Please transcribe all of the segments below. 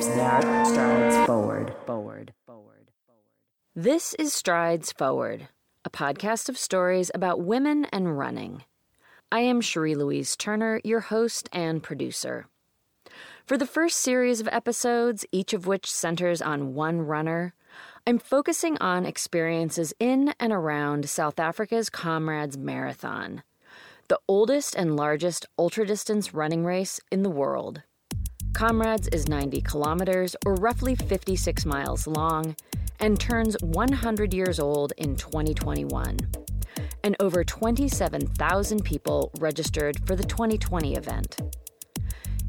Strides Forward. Forward. Forward. This is Strides Forward, a podcast of stories about women and running. I am Cherie Louise Turner, your host and producer. For the first series of episodes, each of which centers on one runner, I'm focusing on experiences in and around South Africa's Comrades Marathon, the oldest and largest ultradistance running race in the world. Comrades is 90 kilometers, or roughly 56 miles long, and turns 100 years old in 2021. And over 27,000 people registered for the 2020 event.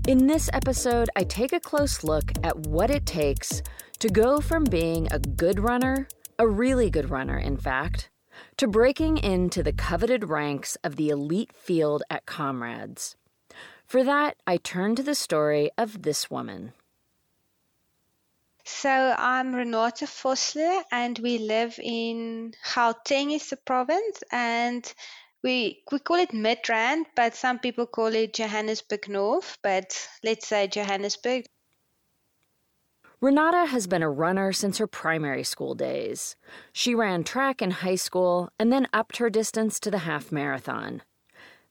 In this episode, I take a close look at what it takes to go from being a good runner, a really good runner, in fact, to breaking into the coveted ranks of the elite field at Comrades. For that, I turn to the story of this woman. So I'm Renata Vosloo and we live in Gauteng is the province and we we call it Midrand, but some people call it Johannesburg North, but let's say Johannesburg. Renata has been a runner since her primary school days. She ran track in high school and then upped her distance to the half marathon.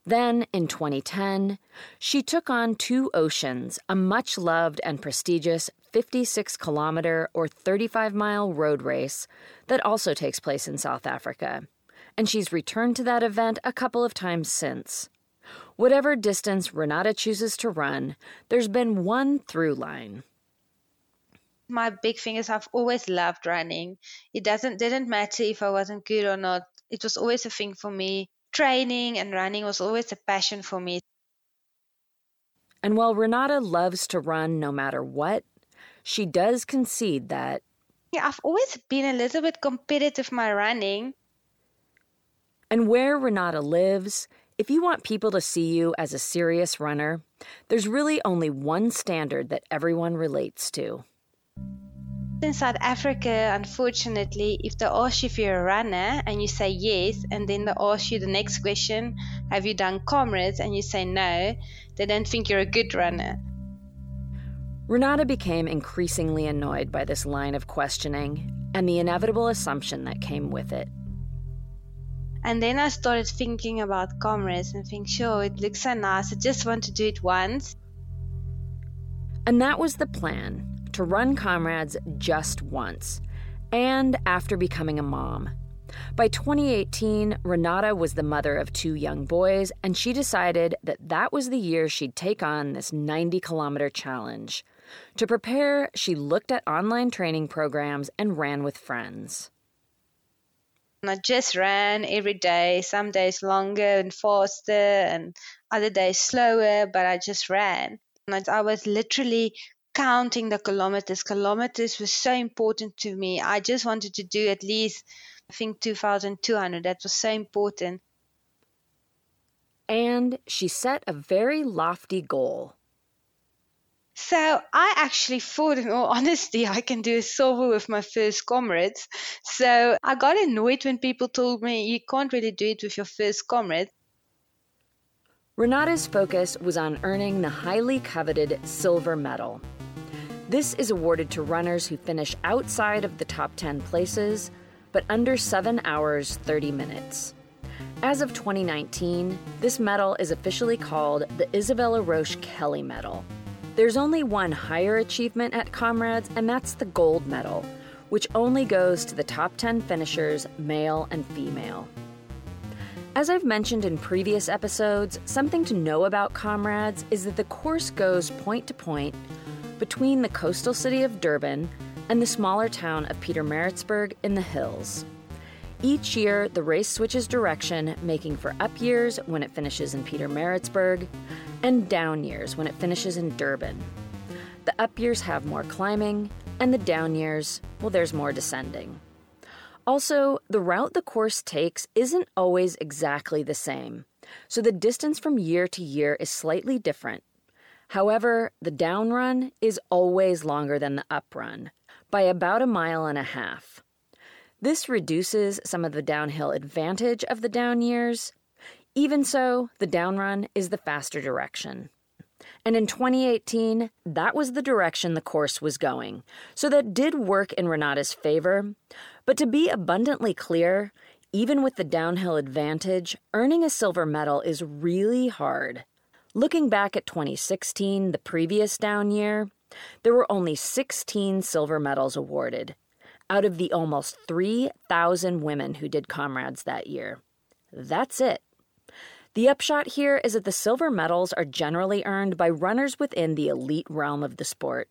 Then, in 2010, she took on Two Oceans, a much loved and prestigious 56 kilometer or 35 mile road race that also takes place in South Africa. And she's returned to that event a couple of times since. Whatever distance Renata chooses to run, there's been one through line. My big thing is I've always loved running. It doesn't didn't matter if I wasn't good or not. It was always a thing for me training and running was always a passion for me. And while Renata loves to run no matter what, she does concede that. Yeah, I've always been a little bit competitive my running. And where Renata lives, if you want people to see you as a serious runner, there's really only one standard that everyone relates to. In South Africa, unfortunately, if they ask you if you're a runner and you say yes, and then they ask you the next question, have you done comrades, and you say no, they don't think you're a good runner. Renata became increasingly annoyed by this line of questioning and the inevitable assumption that came with it. And then I started thinking about comrades and think, sure, it looks so nice. I just want to do it once. And that was the plan to run comrades just once, and after becoming a mom. By 2018, Renata was the mother of two young boys, and she decided that that was the year she'd take on this 90 kilometer challenge. To prepare, she looked at online training programs and ran with friends. I just ran every day, some days longer and faster, and other days slower, but I just ran. And I was literally counting the kilometers. Kilometers was so important to me. I just wanted to do at least, I think, 2,200. That was so important. And she set a very lofty goal. So I actually thought, in all honesty, I can do a silver with my first comrades. So I got annoyed when people told me you can't really do it with your first comrade. Renata's focus was on earning the highly coveted silver medal. This is awarded to runners who finish outside of the top 10 places, but under 7 hours 30 minutes. As of 2019, this medal is officially called the Isabella Roche Kelly Medal. There's only one higher achievement at Comrades, and that's the gold medal, which only goes to the top 10 finishers, male and female. As I've mentioned in previous episodes, something to know about Comrades is that the course goes point to point between the coastal city of Durban and the smaller town of Pietermaritzburg in the hills. Each year, the race switches direction, making for up years when it finishes in Pietermaritzburg and down years when it finishes in Durban. The up years have more climbing, and the down years, well, there's more descending. Also, the route the course takes isn't always exactly the same, so the distance from year to year is slightly different, However, the down run is always longer than the up run, by about a mile and a half. This reduces some of the downhill advantage of the down years. Even so, the down run is the faster direction. And in 2018, that was the direction the course was going. So that did work in Renata's favor. But to be abundantly clear, even with the downhill advantage, earning a silver medal is really hard. Looking back at 2016, the previous down year, there were only 16 silver medals awarded out of the almost 3,000 women who did comrades that year. That's it. The upshot here is that the silver medals are generally earned by runners within the elite realm of the sport.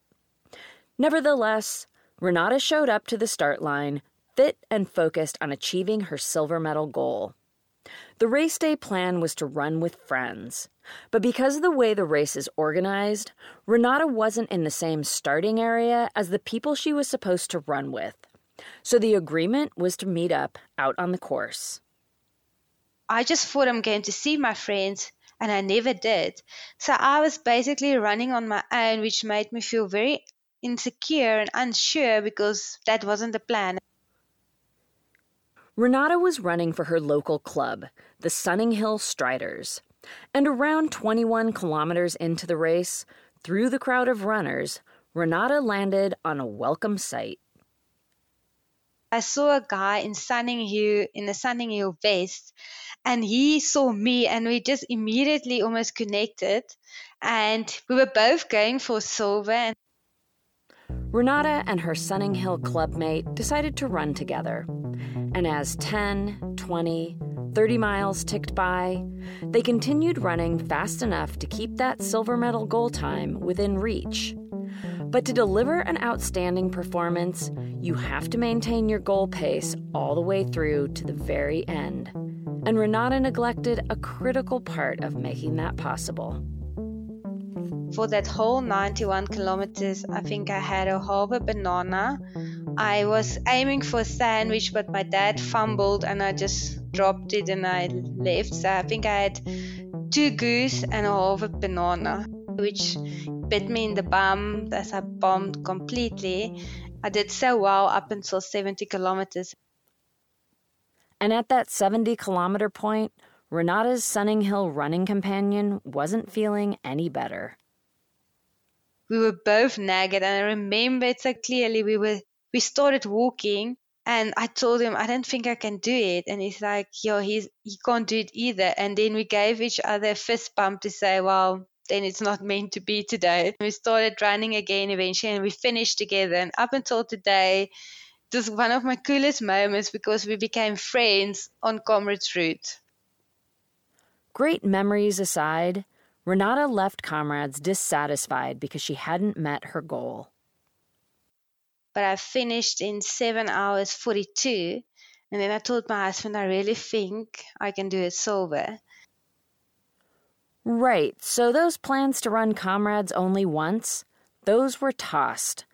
Nevertheless, Renata showed up to the start line fit and focused on achieving her silver medal goal. The race day plan was to run with friends, but because of the way the race is organized, Renata wasn't in the same starting area as the people she was supposed to run with. So the agreement was to meet up out on the course. I just thought I'm going to see my friends, and I never did. So I was basically running on my own, which made me feel very insecure and unsure because that wasn't the plan. Renata was running for her local club, the Sunninghill Striders. And around 21 kilometers into the race, through the crowd of runners, Renata landed on a welcome sight. I saw a guy in Sunninghill in a Sunninghill vest, and he saw me, and we just immediately almost connected, and we were both going for silver. Renata and her Sunninghill clubmate decided to run together. And as 10, 20, 30 miles ticked by, they continued running fast enough to keep that silver medal goal time within reach. But to deliver an outstanding performance, you have to maintain your goal pace all the way through to the very end. And Renata neglected a critical part of making that possible for that whole 91 kilometers, I think I had a half a banana. I was aiming for a sandwich, but my dad fumbled and I just dropped it and I left. So I think I had two goose and a half a banana, which bit me in the bum as I bombed completely. I did so well up until 70 kilometers. And at that 70 kilometer point, Renata's Sunninghill running companion wasn't feeling any better we were both nagged and I remember it so clearly. We were we started walking and I told him I don't think I can do it and he's like, Yo, he's he can't do it either and then we gave each other a fist bump to say, Well, then it's not meant to be today. We started running again eventually and we finished together and up until today it was one of my coolest moments because we became friends on Comrades Route. Great memories aside, Renata left comrades dissatisfied because she hadn't met her goal. But I finished in 7 hours 42, and then I told my husband, I really think I can do it sober. Right, so those plans to run comrades only once, those were tossed.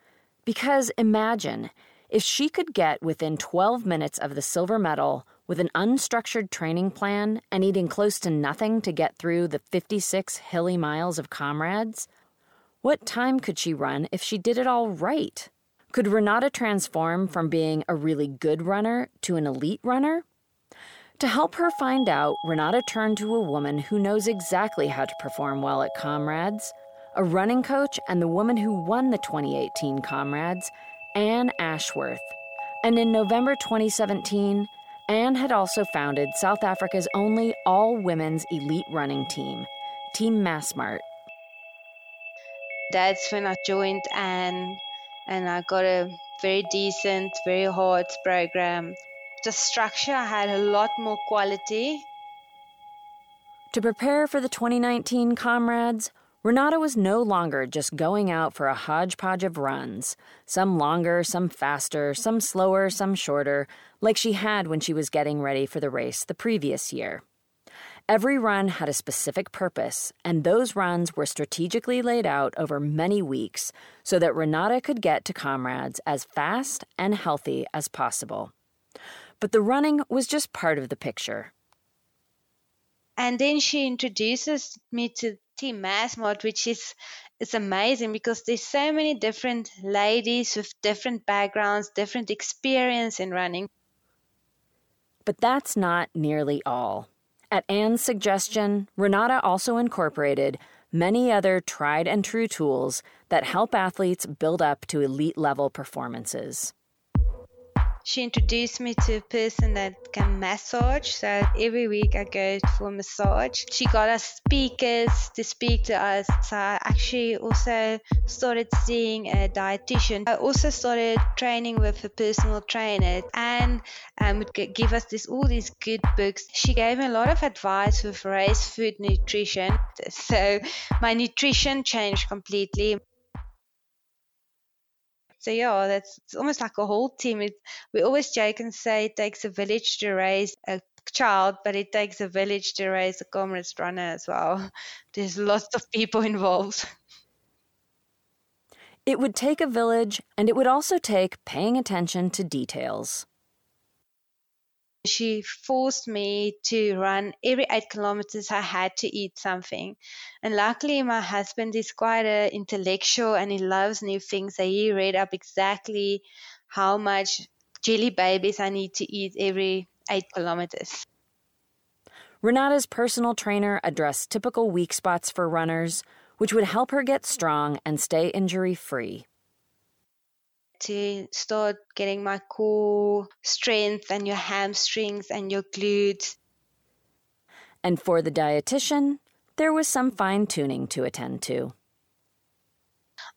Because imagine, if she could get within 12 minutes of the silver medal with an unstructured training plan and eating close to nothing to get through the 56 hilly miles of comrades, what time could she run if she did it all right? Could Renata transform from being a really good runner to an elite runner? To help her find out, Renata turned to a woman who knows exactly how to perform well at Comrades, a running coach and the woman who won the 2018 Comrades, Anne Ashworth. And in November 2017, Anne had also founded South Africa's only all women's elite running team, Team Massmart. That's when I joined Anne and I got a very decent, very hard program. The structure had a lot more quality. To prepare for the 2019 Comrades, Renata was no longer just going out for a hodgepodge of runs, some longer, some faster, some slower, some shorter, like she had when she was getting ready for the race the previous year. Every run had a specific purpose, and those runs were strategically laid out over many weeks so that Renata could get to comrades as fast and healthy as possible. But the running was just part of the picture. And then she introduces me to Team Massmart, which is it's amazing because there's so many different ladies with different backgrounds, different experience in running. But that's not nearly all. At Anne's suggestion, Renata also incorporated many other tried and true tools that help athletes build up to elite level performances she introduced me to a person that can massage. So every week I go for a massage. She got us speakers to speak to us. So I actually also started seeing a dietitian. I also started training with a personal trainer and um, would give us this all these good books. She gave me a lot of advice with race food nutrition. So my nutrition changed completely. So yeah, that's it's almost like a whole team. It, we always joke and say it takes a village to raise a child, but it takes a village to raise a comrades runner as well. There's lots of people involved. It would take a village, and it would also take paying attention to details. She forced me to run every eight kilometers. I had to eat something. And luckily, my husband is quite an intellectual and he loves new things. So he read up exactly how much jelly babies I need to eat every eight kilometers. Renata's personal trainer addressed typical weak spots for runners, which would help her get strong and stay injury free to start getting my core strength and your hamstrings and your glutes. And for the dietitian, there was some fine tuning to attend to.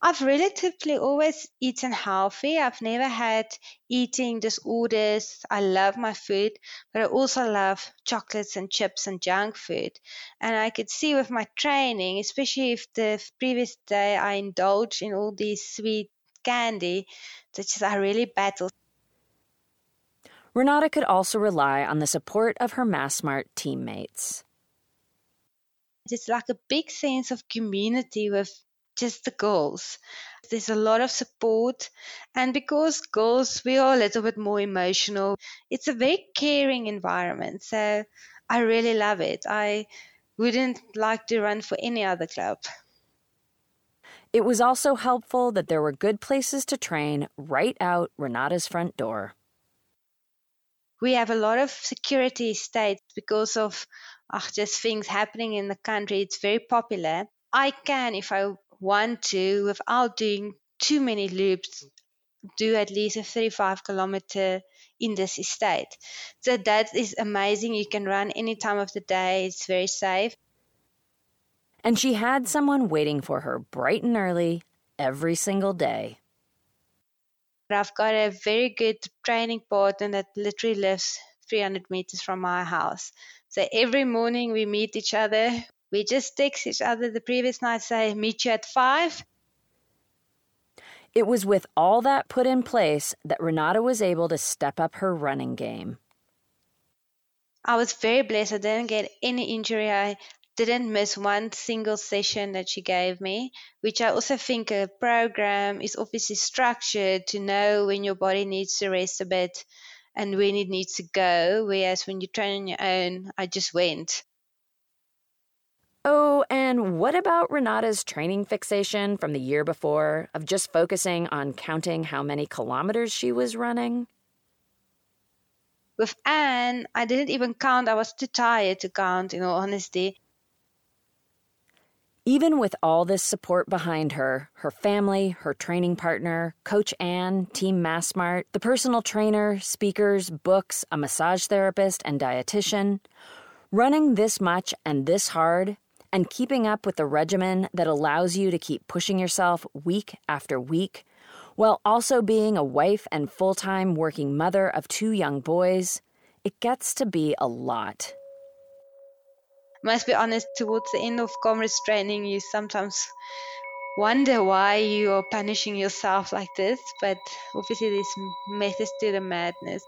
I've relatively always eaten healthy. I've never had eating disorders. I love my food, but I also love chocolates and chips and junk food. And I could see with my training, especially if the previous day I indulged in all these sweet candy, such as a really battled. Renata could also rely on the support of her Massmart teammates. It's like a big sense of community with just the girls. There's a lot of support, and because girls, we are a little bit more emotional, it's a very caring environment. So I really love it. I wouldn't like to run for any other club. It was also helpful that there were good places to train right out Renata's front door. We have a lot of security states because of uh, just things happening in the country. It's very popular. I can, if I want to, without doing too many loops, do at least a 35 kilometer in this estate. So that is amazing. You can run any time of the day. It's very safe and she had someone waiting for her bright and early every single day. I've got a very good training partner that literally lives 300 meters from my house. So every morning we meet each other. We just text each other the previous night, say, meet you at five. It was with all that put in place that Renata was able to step up her running game. I was very blessed. I didn't get any injury. I didn't miss one single session that she gave me, which I also think a program is obviously structured to know when your body needs to rest a bit and when it needs to go. Whereas when you train on your own, I just went. Oh, and what about Renata's training fixation from the year before of just focusing on counting how many kilometers she was running? With Anne, I didn't even count. I was too tired to count, in all honesty. Even with all this support behind her, her family, her training partner, Coach Anne, Team Massmart, the personal trainer, speakers, books, a massage therapist, and dietitian, running this much and this hard, and keeping up with the regimen that allows you to keep pushing yourself week after week, while also being a wife and full time working mother of two young boys, it gets to be a lot must be honest, towards the end of comrades training, you sometimes wonder why you are punishing yourself like this, but obviously there's methods to the madness.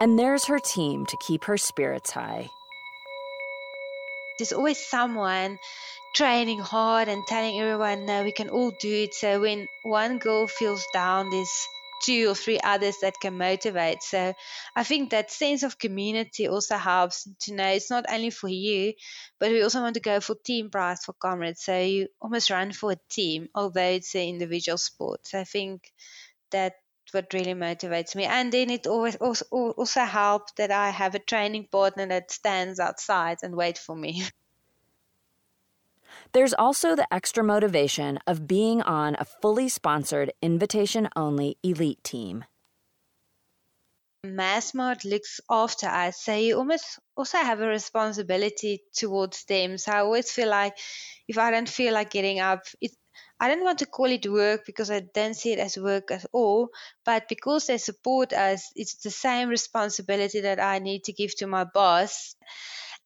And there's her team to keep her spirits high. There's always someone training hard and telling everyone, no, we can all do it. So when one girl feels down, there's two or three others that can motivate. So I think that sense of community also helps to know it's not only for you, but we also want to go for team prize for comrades. So you almost run for a team, although it's an individual sport. So I think that what really motivates me. And then it always also, also helps that I have a training partner that stands outside and wait for me. There's also the extra motivation of being on a fully sponsored invitation only elite team. Massmart looks after us, so you almost also have a responsibility towards them. So I always feel like if I don't feel like getting up, it, I don't want to call it work because I don't see it as work at all, but because they support us, it's the same responsibility that I need to give to my boss.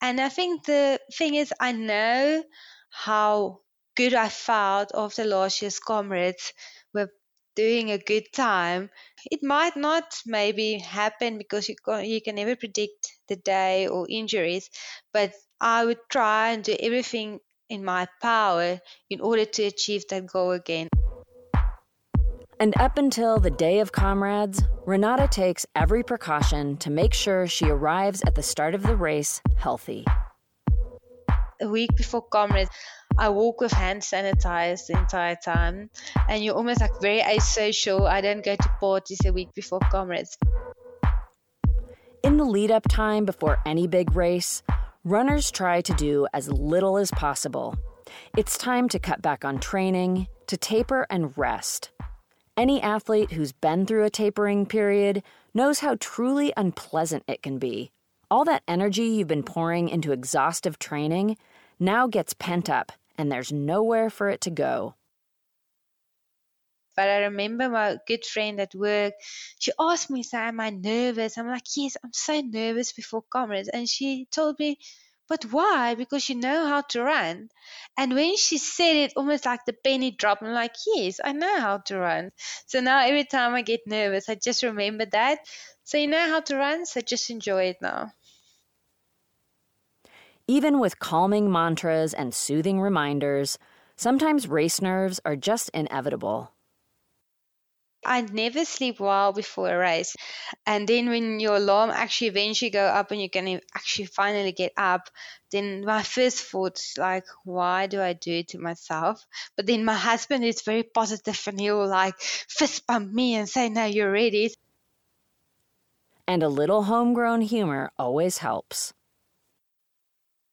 And I think the thing is, I know how good I felt after last year's comrades were doing a good time. It might not maybe happen because you can, you can never predict the day or injuries, but I would try and do everything in my power in order to achieve that goal again. And up until the day of comrades, Renata takes every precaution to make sure she arrives at the start of the race healthy. A week before comrades, I walk with hand sanitized the entire time, and you're almost like very asocial. I don't go to parties a week before comrades. In the lead up time before any big race, runners try to do as little as possible. It's time to cut back on training, to taper and rest. Any athlete who's been through a tapering period knows how truly unpleasant it can be. All that energy you've been pouring into exhaustive training now gets pent up, and there's nowhere for it to go. But I remember my good friend at work, she asked me, so am I nervous? I'm like, yes, I'm so nervous before comrades. And she told me, but why? Because you know how to run. And when she said it, almost like the penny dropped. I'm like, yes, I know how to run. So now every time I get nervous, I just remember that. So you know how to run, so just enjoy it now. Even with calming mantras and soothing reminders, sometimes race nerves are just inevitable. I never sleep well before a race. And then when your alarm actually eventually go up and you can actually finally get up, then my first thought is like, why do I do it to myself? But then my husband is very positive and he'll like fist bump me and say, no, you're ready. And a little homegrown humor always helps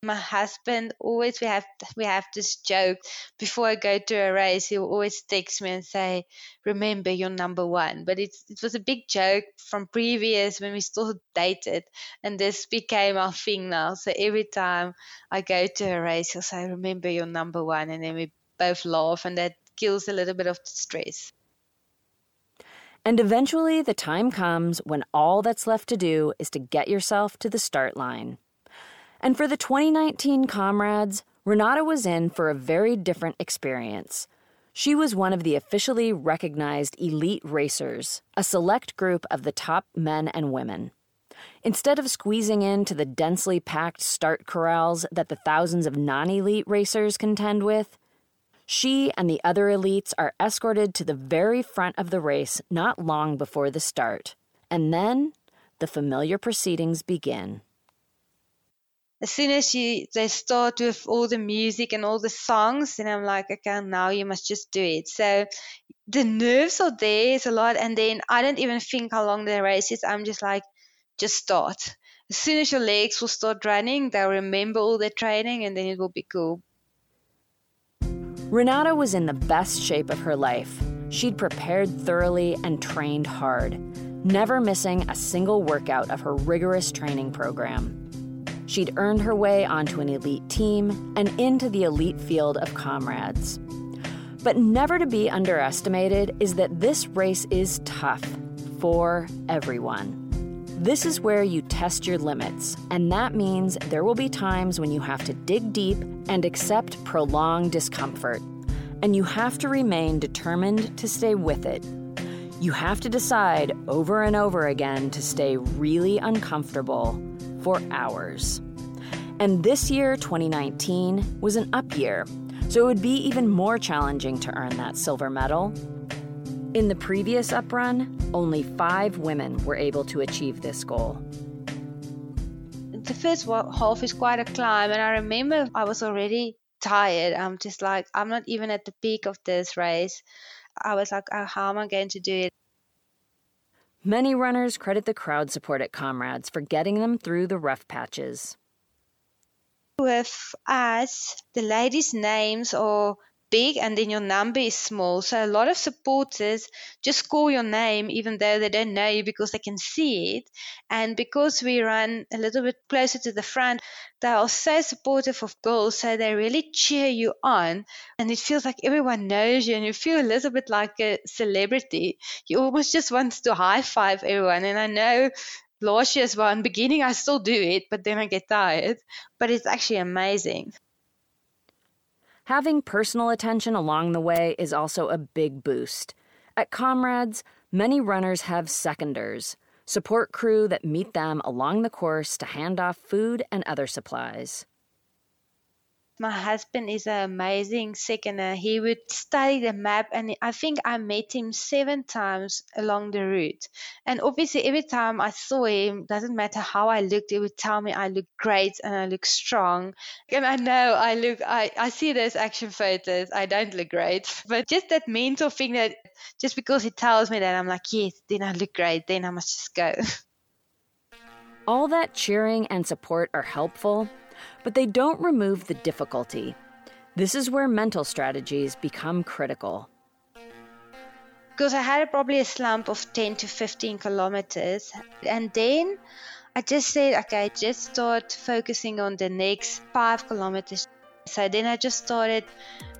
my husband always we have we have this joke before I go to a race he'll always text me and say remember you're number one. But it's it was a big joke from previous when we still dated and this became our thing now. So every time I go to a race he'll say remember you're number one and then we both laugh and that kills a little bit of the stress. And eventually the time comes when all that's left to do is to get yourself to the start line and for the 2019 Comrades, Renata was in for a very different experience. She was one of the officially recognized elite racers, a select group of the top men and women. Instead of squeezing into the densely packed start corrals that the thousands of non elite racers contend with, she and the other elites are escorted to the very front of the race not long before the start. And then the familiar proceedings begin as soon as you they start with all the music and all the songs, then I'm like, okay, now you must just do it. So the nerves are there, it's a lot, and then I don't even think how long the race is. I'm just like, just start. As soon as your legs will start running, they'll remember all the training, and then it will be cool. Renata was in the best shape of her life. She'd prepared thoroughly and trained hard, never missing a single workout of her rigorous training program. She'd earned her way onto an elite team and into the elite field of comrades. But never to be underestimated is that this race is tough for everyone. This is where you test your limits, and that means there will be times when you have to dig deep and accept prolonged discomfort. And you have to remain determined to stay with it. You have to decide over and over again to stay really uncomfortable for hours. And this year, 2019, was an up year, so it would be even more challenging to earn that silver medal. In the previous up run, only five women were able to achieve this goal. The first half is quite a climb, and I remember I was already tired. I'm just like, I'm not even at the peak of this race. I was like, oh, how am I going to do it? Many runners credit the crowd support at Comrades for getting them through the rough patches. with us, the ladies' names are big and then your number is small. So a lot of supporters just call your name even though they don't know you because they can see it. And because we run a little bit closer to the front, they are so supportive of girls. So they really cheer you on. And it feels like everyone knows you and you feel a little bit like a celebrity. You almost just want to high five everyone. And I know last year as well, in beginning I still do it, but then I get tired. But it's actually amazing. Having personal attention along the way is also a big boost. At Comrades, many runners have seconders, support crew that meet them along the course to hand off food and other supplies my husband is an amazing seconder. Uh, he would study the map, and I think I met him seven times along the route. And obviously, every time I saw him, doesn't matter how I looked, he would tell me I look great and I look strong. And I know I look, I, I see those action photos, I don't look great, but just that mental thing that just because he tells me that, I'm like, yes, then I look great, then I must just go. All that cheering and support are helpful but they don't remove the difficulty. This is where mental strategies become critical. Because I had probably a slump of 10 to 15 kilometers, and then I just said, okay, just start focusing on the next five kilometers. So then I just started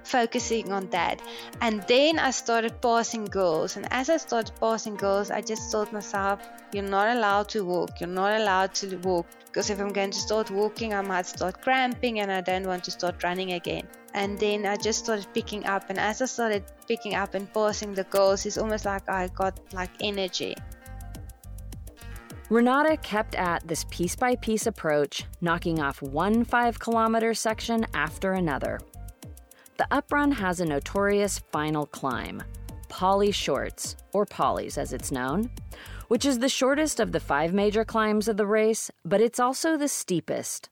focusing on that. And then I started passing girls. And as I started passing girls, I just told myself, you're not allowed to walk. You're not allowed to walk. Because if I'm going to start walking, I might start cramping and I don't want to start running again. And then I just started picking up. And as I started picking up and passing the girls, it's almost like I got like energy. Renata kept at this piece by piece approach, knocking off one five kilometer section after another. The uprun has a notorious final climb, Polly Shorts, or Polly's as it's known, which is the shortest of the five major climbs of the race, but it's also the steepest.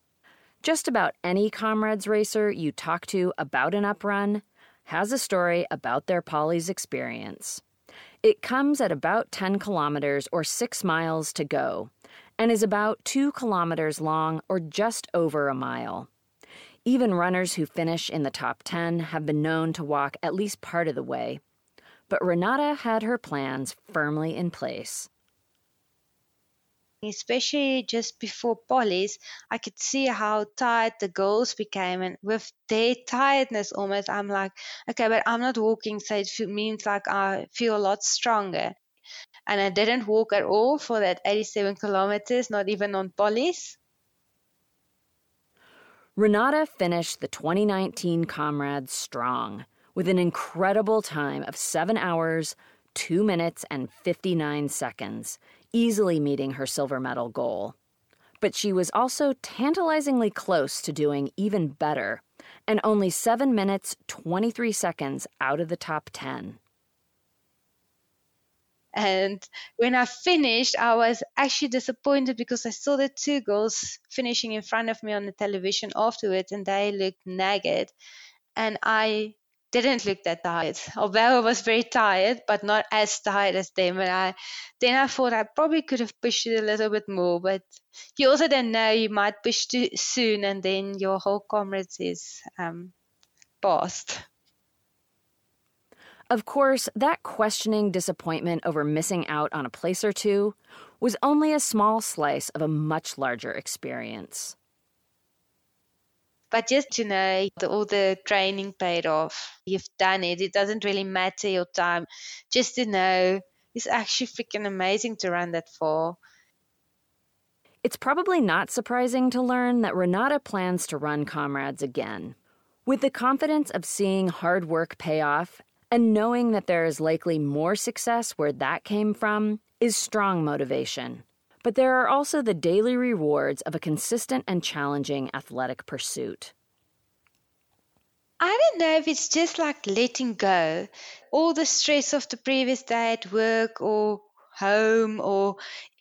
Just about any comrades racer you talk to about an uprun has a story about their Polly's experience. It comes at about 10 kilometers or 6 miles to go, and is about 2 kilometers long or just over a mile. Even runners who finish in the top 10 have been known to walk at least part of the way. But Renata had her plans firmly in place. Especially just before Polly's, I could see how tired the girls became. And with their tiredness almost, I'm like, okay, but I'm not walking, so it means like I feel a lot stronger. And I didn't walk at all for that 87 kilometers, not even on Polly's. Renata finished the 2019 Comrades strong with an incredible time of 7 hours, 2 minutes, and 59 seconds, easily meeting her silver medal goal. But she was also tantalizingly close to doing even better, and only 7 minutes, 23 seconds out of the top 10. And when I finished, I was actually disappointed because I saw the two girls finishing in front of me on the television afterwards and they looked naked. And I didn't look that tired, although I was very tired, but not as tired as them. And I then I thought I probably could have pushed it a little bit more, but you also don't know you might push too soon, and then your whole comrades is um, past. Of course, that questioning disappointment over missing out on a place or two was only a small slice of a much larger experience. But just to know that all the training paid off, you've done it, it doesn't really matter your time. Just to know it's actually freaking amazing to run that far. It's probably not surprising to learn that Renata plans to run Comrades again. With the confidence of seeing hard work pay off and knowing that there is likely more success where that came from is strong motivation. But there are also the daily rewards of a consistent and challenging athletic pursuit. I don't know if it's just like letting go. All the stress of the previous day at work or home, or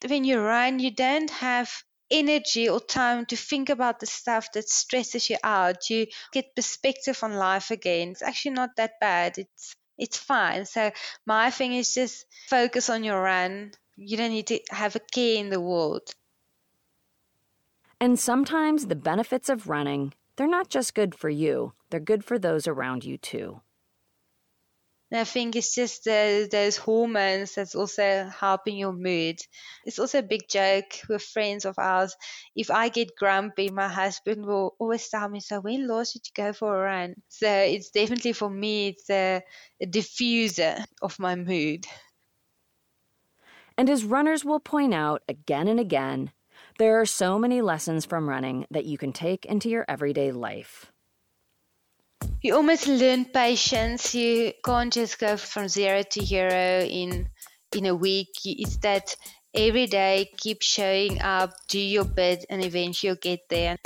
when you run, you don't have energy or time to think about the stuff that stresses you out. You get perspective on life again. It's actually not that bad. It's it's fine. So my thing is just focus on your run. You don't need to have a care in the world. And sometimes the benefits of running, they're not just good for you, they're good for those around you too. And I think it's just the, those hormones that's also helping your mood. It's also a big joke with friends of ours. If I get grumpy, my husband will always tell me, So, when last did you go for a run? So, it's definitely for me, it's a, a diffuser of my mood. And as runners will point out again and again, there are so many lessons from running that you can take into your everyday life. You almost learn patience. You can't just go from zero to hero in in a week. It's that every day keep showing up, do your bit, and eventually you'll get there.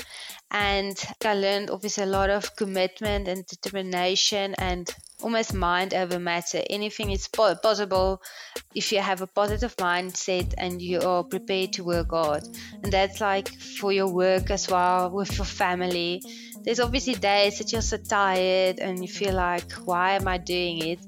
And I learned obviously a lot of commitment and determination and almost mind over matter. Anything is possible if you have a positive mindset and you are prepared to work hard. And that's like for your work as well, with your family. There's obviously days that you're so tired and you feel like, why am I doing it?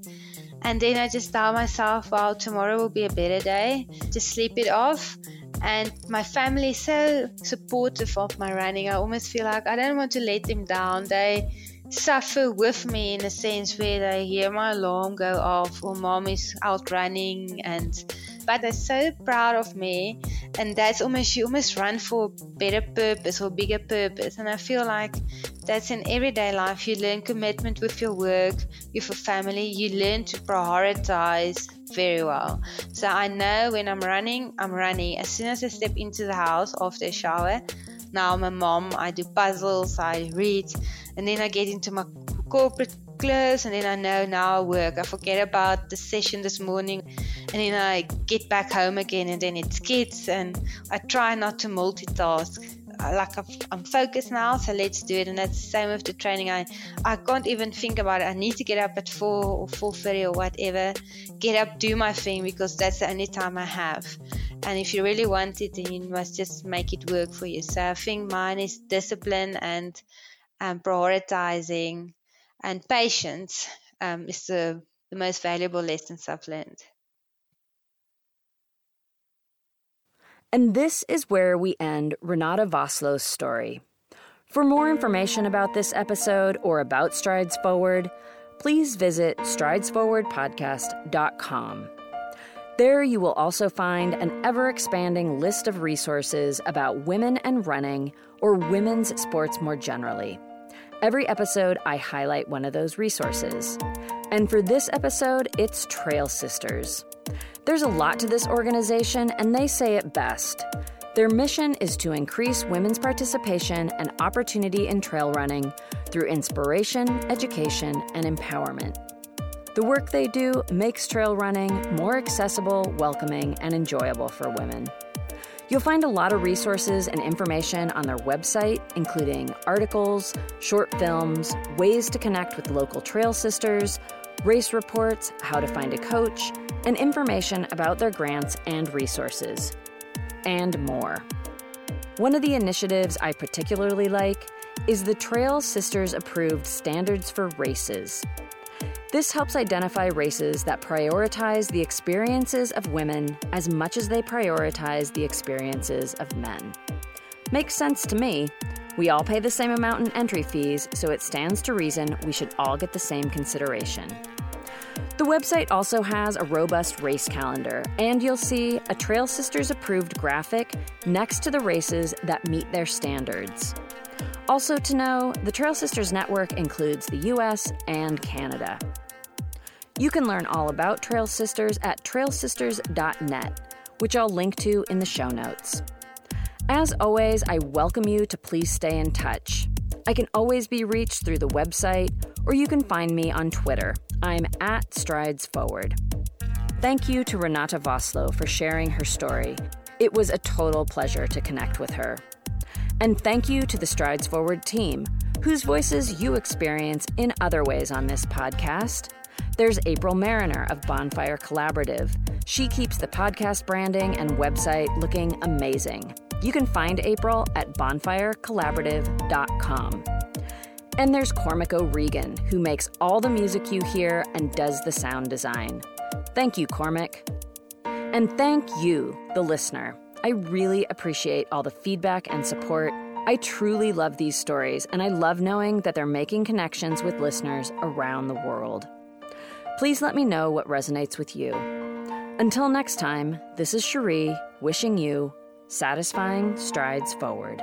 And then I just tell myself, well, tomorrow will be a better day. Just sleep it off. And my family is so supportive of my running. I almost feel like I don't want to let them down. They suffer with me in a sense where they hear my alarm go off or mom is out running and but they're so proud of me and that's almost you almost run for a better purpose or bigger purpose and i feel like that's in everyday life. You learn commitment with your work with your family. You learn to prioritize very well. So i know when i'm running i'm running. As soon as i step into the house after a shower now I'm a mom, I do puzzles, I read, and then I get into my corporate clothes, and then I know now I work. I forget about the session this morning, and then I get back home again, and then it's kids, and I try not to multitask. Like I'm focused now, so let's do it. And that's the same with the training. I I can't even think about it. I need to get up at four or four thirty or whatever. Get up, do my thing because that's the only time I have. And if you really want it, then you must just make it work for you. So I think mine is discipline and um, prioritizing and patience um, is the, the most valuable lessons I've learned. And this is where we end Renata Vosloo's story. For more information about this episode or about Strides Forward, please visit stridesforwardpodcast.com. There, you will also find an ever expanding list of resources about women and running or women's sports more generally. Every episode, I highlight one of those resources. And for this episode, it's Trail Sisters. There's a lot to this organization, and they say it best. Their mission is to increase women's participation and opportunity in trail running through inspiration, education, and empowerment. The work they do makes trail running more accessible, welcoming, and enjoyable for women. You'll find a lot of resources and information on their website, including articles, short films, ways to connect with local trail sisters, race reports, how to find a coach, and information about their grants and resources. And more. One of the initiatives I particularly like is the Trail Sisters approved Standards for Races, this helps identify races that prioritize the experiences of women as much as they prioritize the experiences of men. Makes sense to me. We all pay the same amount in entry fees, so it stands to reason we should all get the same consideration. The website also has a robust race calendar, and you'll see a Trail Sisters approved graphic next to the races that meet their standards. Also, to know, the Trail Sisters Network includes the US and Canada. You can learn all about Trail Sisters at trailsisters.net, which I'll link to in the show notes. As always, I welcome you to please stay in touch. I can always be reached through the website, or you can find me on Twitter. I'm at Strides Forward. Thank you to Renata Vosloo for sharing her story. It was a total pleasure to connect with her. And thank you to the Strides Forward team, whose voices you experience in other ways on this podcast. There's April Mariner of Bonfire Collaborative. She keeps the podcast branding and website looking amazing. You can find April at bonfirecollaborative.com. And there's Cormac O'Regan, who makes all the music you hear and does the sound design. Thank you, Cormac. And thank you, the listener. I really appreciate all the feedback and support. I truly love these stories, and I love knowing that they're making connections with listeners around the world. Please let me know what resonates with you. Until next time, this is Cherie wishing you satisfying strides forward.